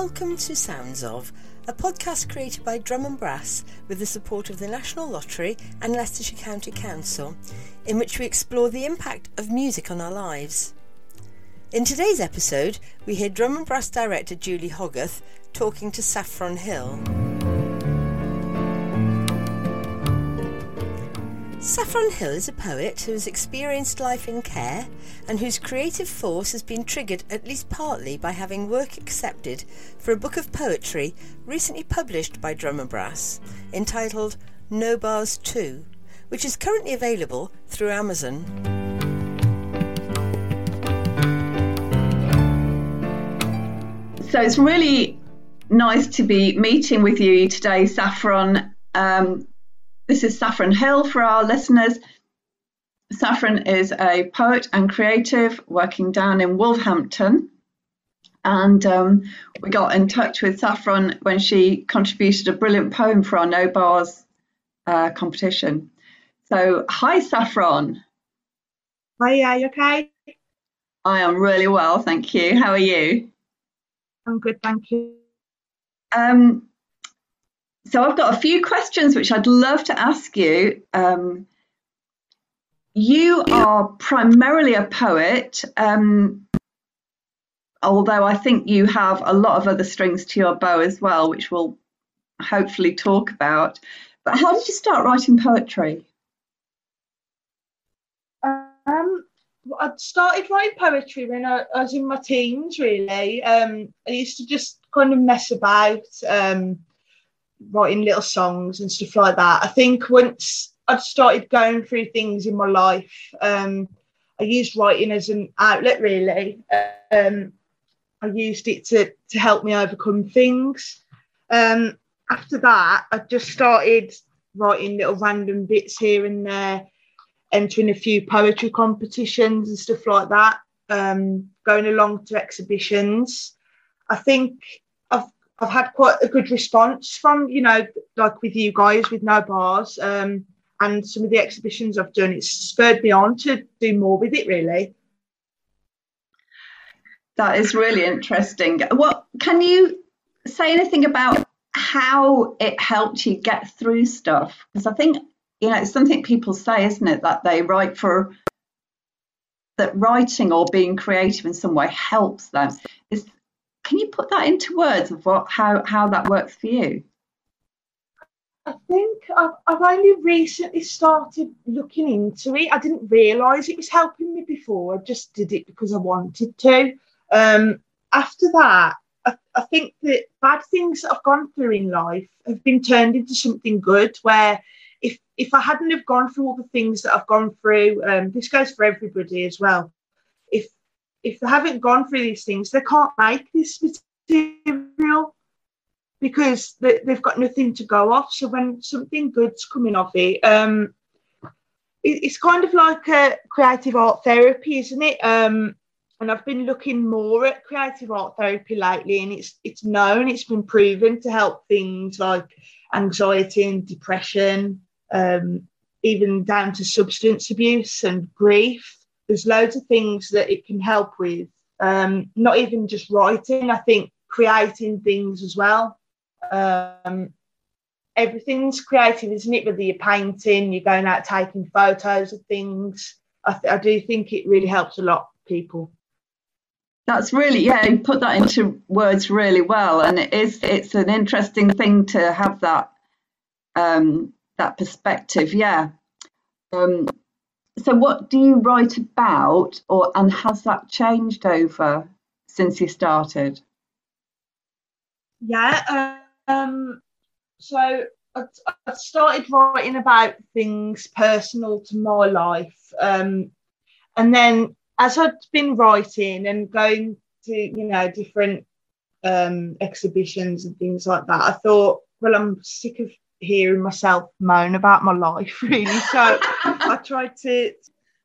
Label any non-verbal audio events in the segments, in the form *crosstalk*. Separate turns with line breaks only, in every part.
Welcome to Sounds of, a podcast created by Drum and Brass with the support of the National Lottery and Leicestershire County Council, in which we explore the impact of music on our lives. In today's episode, we hear Drum and Brass director Julie Hoggarth talking to Saffron Hill. Saffron Hill is a poet who has experienced life in care and whose creative force has been triggered at least partly by having work accepted for a book of poetry recently published by Drum and Brass entitled No Bars 2, which is currently available through Amazon.
So it's really nice to be meeting with you today, Saffron. Um, this is Saffron Hill for our listeners. Saffron is a poet and creative working down in Wolverhampton. And um, we got in touch with Saffron when she contributed a brilliant poem for our No Bars uh, competition. So, hi, Saffron.
Hi, are you okay?
I am really well, thank you. How are you?
I'm good, thank you.
Um, so I've got a few questions which I'd love to ask you. Um, you are primarily a poet, um, although I think you have a lot of other strings to your bow as well, which we'll hopefully talk about. But how did you start writing poetry?
Um, I started writing poetry when I, I was in my teens, really. Um, I used to just kind of mess about. Um, writing little songs and stuff like that. I think once I'd started going through things in my life, um, I used writing as an outlet really. Um, I used it to, to help me overcome things. Um, after that, I just started writing little random bits here and there, entering a few poetry competitions and stuff like that, um, going along to exhibitions. I think I've had quite a good response from, you know, like with you guys with No Bars um, and some of the exhibitions I've done. It's spurred me on to do more with it, really.
That is really interesting. What can you say anything about how it helped you get through stuff? Because I think, you know, it's something people say, isn't it, that they write for that writing or being creative in some way helps them. Can you put that into words of what how how that works for you?
I think I've, I've only recently started looking into it. I didn't realise it was helping me before. I just did it because I wanted to. Um, after that, I, I think that bad things that I've gone through in life have been turned into something good. Where if if I hadn't have gone through all the things that I've gone through, um, this goes for everybody as well if they haven't gone through these things, they can't make this material because they, have got nothing to go off. So when something good's coming off it, um, it, it's kind of like a creative art therapy, isn't it? Um, and I've been looking more at creative art therapy lately, and it's it's known, it's been proven to help things like anxiety and depression, um, even down to substance abuse and grief there's loads of things that it can help with. Um, not even just writing, I think creating things as well. Um, everything's creative, isn't it? Whether you're painting, you're going out taking photos of things. I, th- I do think it really helps a lot of people.
That's really yeah, you put that into words really well, and it is it's an interesting thing to have that um, that perspective. Yeah. Um, so what do you write about or and has that changed over since you started?
Yeah um so I, I started writing about things personal to my life um and then as I'd been writing and going to you know different um exhibitions and things like that I thought well I'm sick of hearing myself moan about my life *laughs* really. So i *laughs* tried to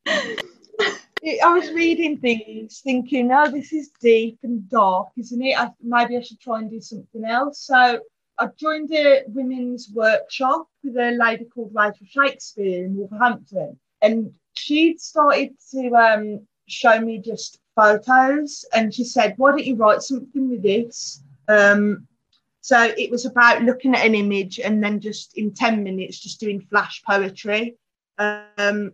i was reading things thinking oh this is deep and dark isn't it? I, maybe i should try and do something else. So i joined a women's workshop with a lady called rachel shakespeare in wolverhampton. And she'd started to um, show me just photos. And she said why don't you write something with this? Um, so it was about looking at an image and then just in 10 minutes just doing flash poetry. Um,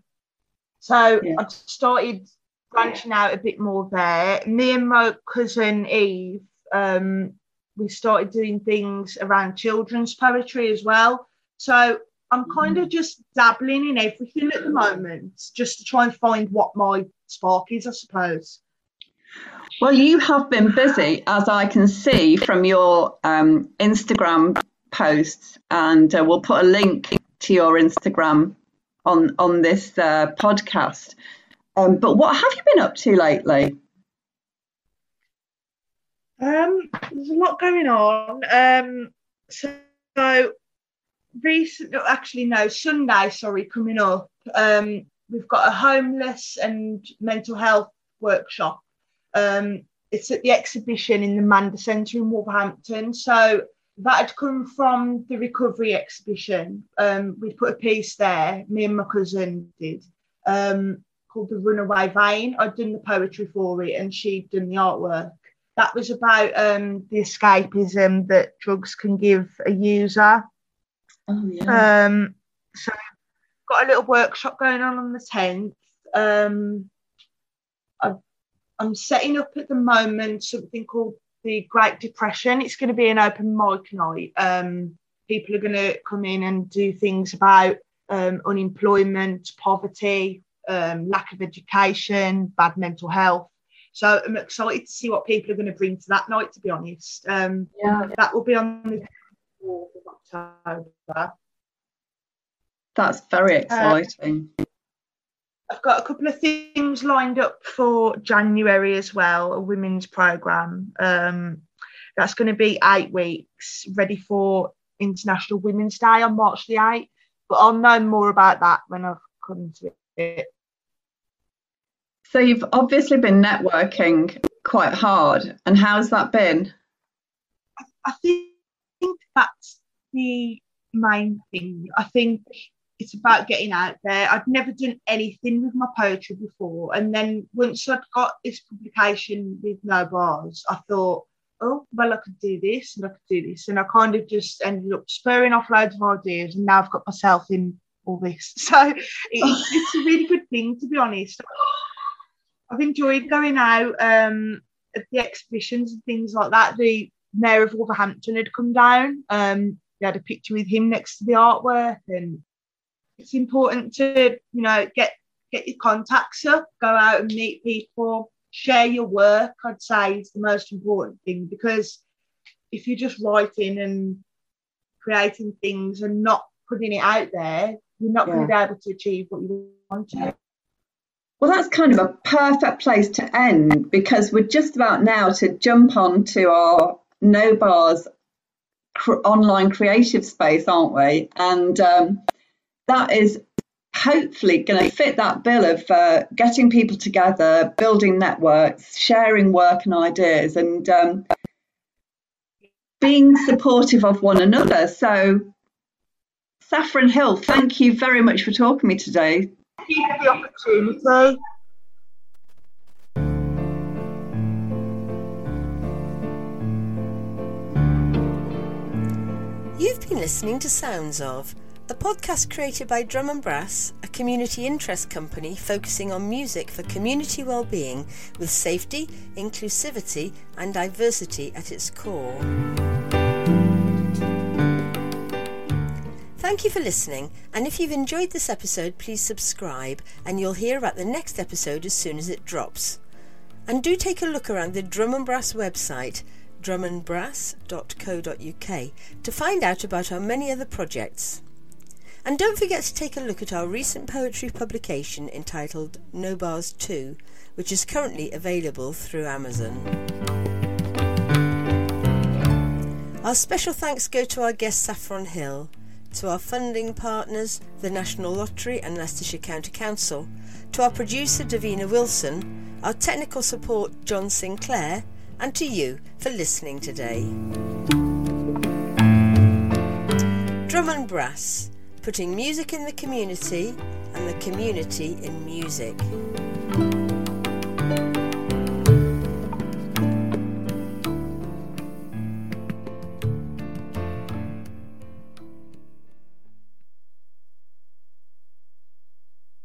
so yeah. I started branching out a bit more there. Me and my cousin Eve, um, we started doing things around children's poetry as well. So I'm kind of just dabbling in everything at the moment, just to try and find what my spark is, I suppose.
Well, you have been busy, as I can see from your um, Instagram posts, and uh, we'll put a link to your Instagram on on this uh, podcast. Um, but what have you been up to lately?
Um, there's a lot going on. Um, so recent, actually no, Sunday, sorry, coming up. Um, we've got a homeless and mental health workshop. Um, it's at the exhibition in the Mander Centre in Wolverhampton. So that had come from the recovery exhibition. Um, we put a piece there, me and my cousin did, um, called The Runaway Vein. I'd done the poetry for it and she'd done the artwork. That was about um, the escapism that drugs can give a user.
Oh, yeah.
Um, so got a little workshop going on on the 10th. I am setting up at the moment something called the Great Depression. It's going to be an open mic night. Um, people are going to come in and do things about um, unemployment, poverty, um, lack of education, bad mental health. So I'm excited to see what people are going to bring to that night. To be honest, um, yeah, that will be on the 4th of October.
That's very uh, exciting. Uh,
I've got a couple of things lined up for January as well, a women's program. Um, that's going to be eight weeks, ready for International Women's Day on March the 8th. But I'll know more about that when I've come to it.
So you've obviously been networking quite hard, and how's that been?
I think that's the main thing. I think it's about getting out there. I'd never done anything with my poetry before. And then once I'd got this publication with No Bars, I thought, oh, well, I could do this and I could do this. And I kind of just ended up spurring off loads of ideas. And now I've got myself in all this. *laughs* So it, it's a really good thing, to be honest. I've enjoyed going out um, at the exhibitions and things like that. The mayor of Wolverhampton had come down. Um, had a picture with him next to the artwork, and it's important to you know get get your contacts up, go out and meet people, share your work. I'd say is the most important thing because if you're just writing and creating things and not putting it out there, you're not yeah. going to be able to achieve what you want to.
Well, that's kind of a perfect place to end because we're just about now to jump on to our No Bars cr- online creative space, aren't we? And um, that is hopefully going to fit that bill of uh, getting people together, building networks, sharing work and ideas, and um, being supportive of one another. So, Saffron Hill, thank you very much for talking to me today.
Thank you for the opportunity.
You've been listening to Sounds of a podcast created by Drum and Brass, a community interest company focusing on music for community well-being with safety, inclusivity and diversity at its core. Thank you for listening, and if you've enjoyed this episode, please subscribe and you'll hear about the next episode as soon as it drops. And do take a look around the Drum and Brass website drumandbrass.co.uk to find out about our many other projects. And don't forget to take a look at our recent poetry publication entitled No Bars 2, which is currently available through Amazon. Our special thanks go to our guest Saffron Hill, to our funding partners, the National Lottery and Leicestershire County Council, to our producer Davina Wilson, our technical support John Sinclair, and to you for listening today. Drum and Brass putting music in the community and the community in music.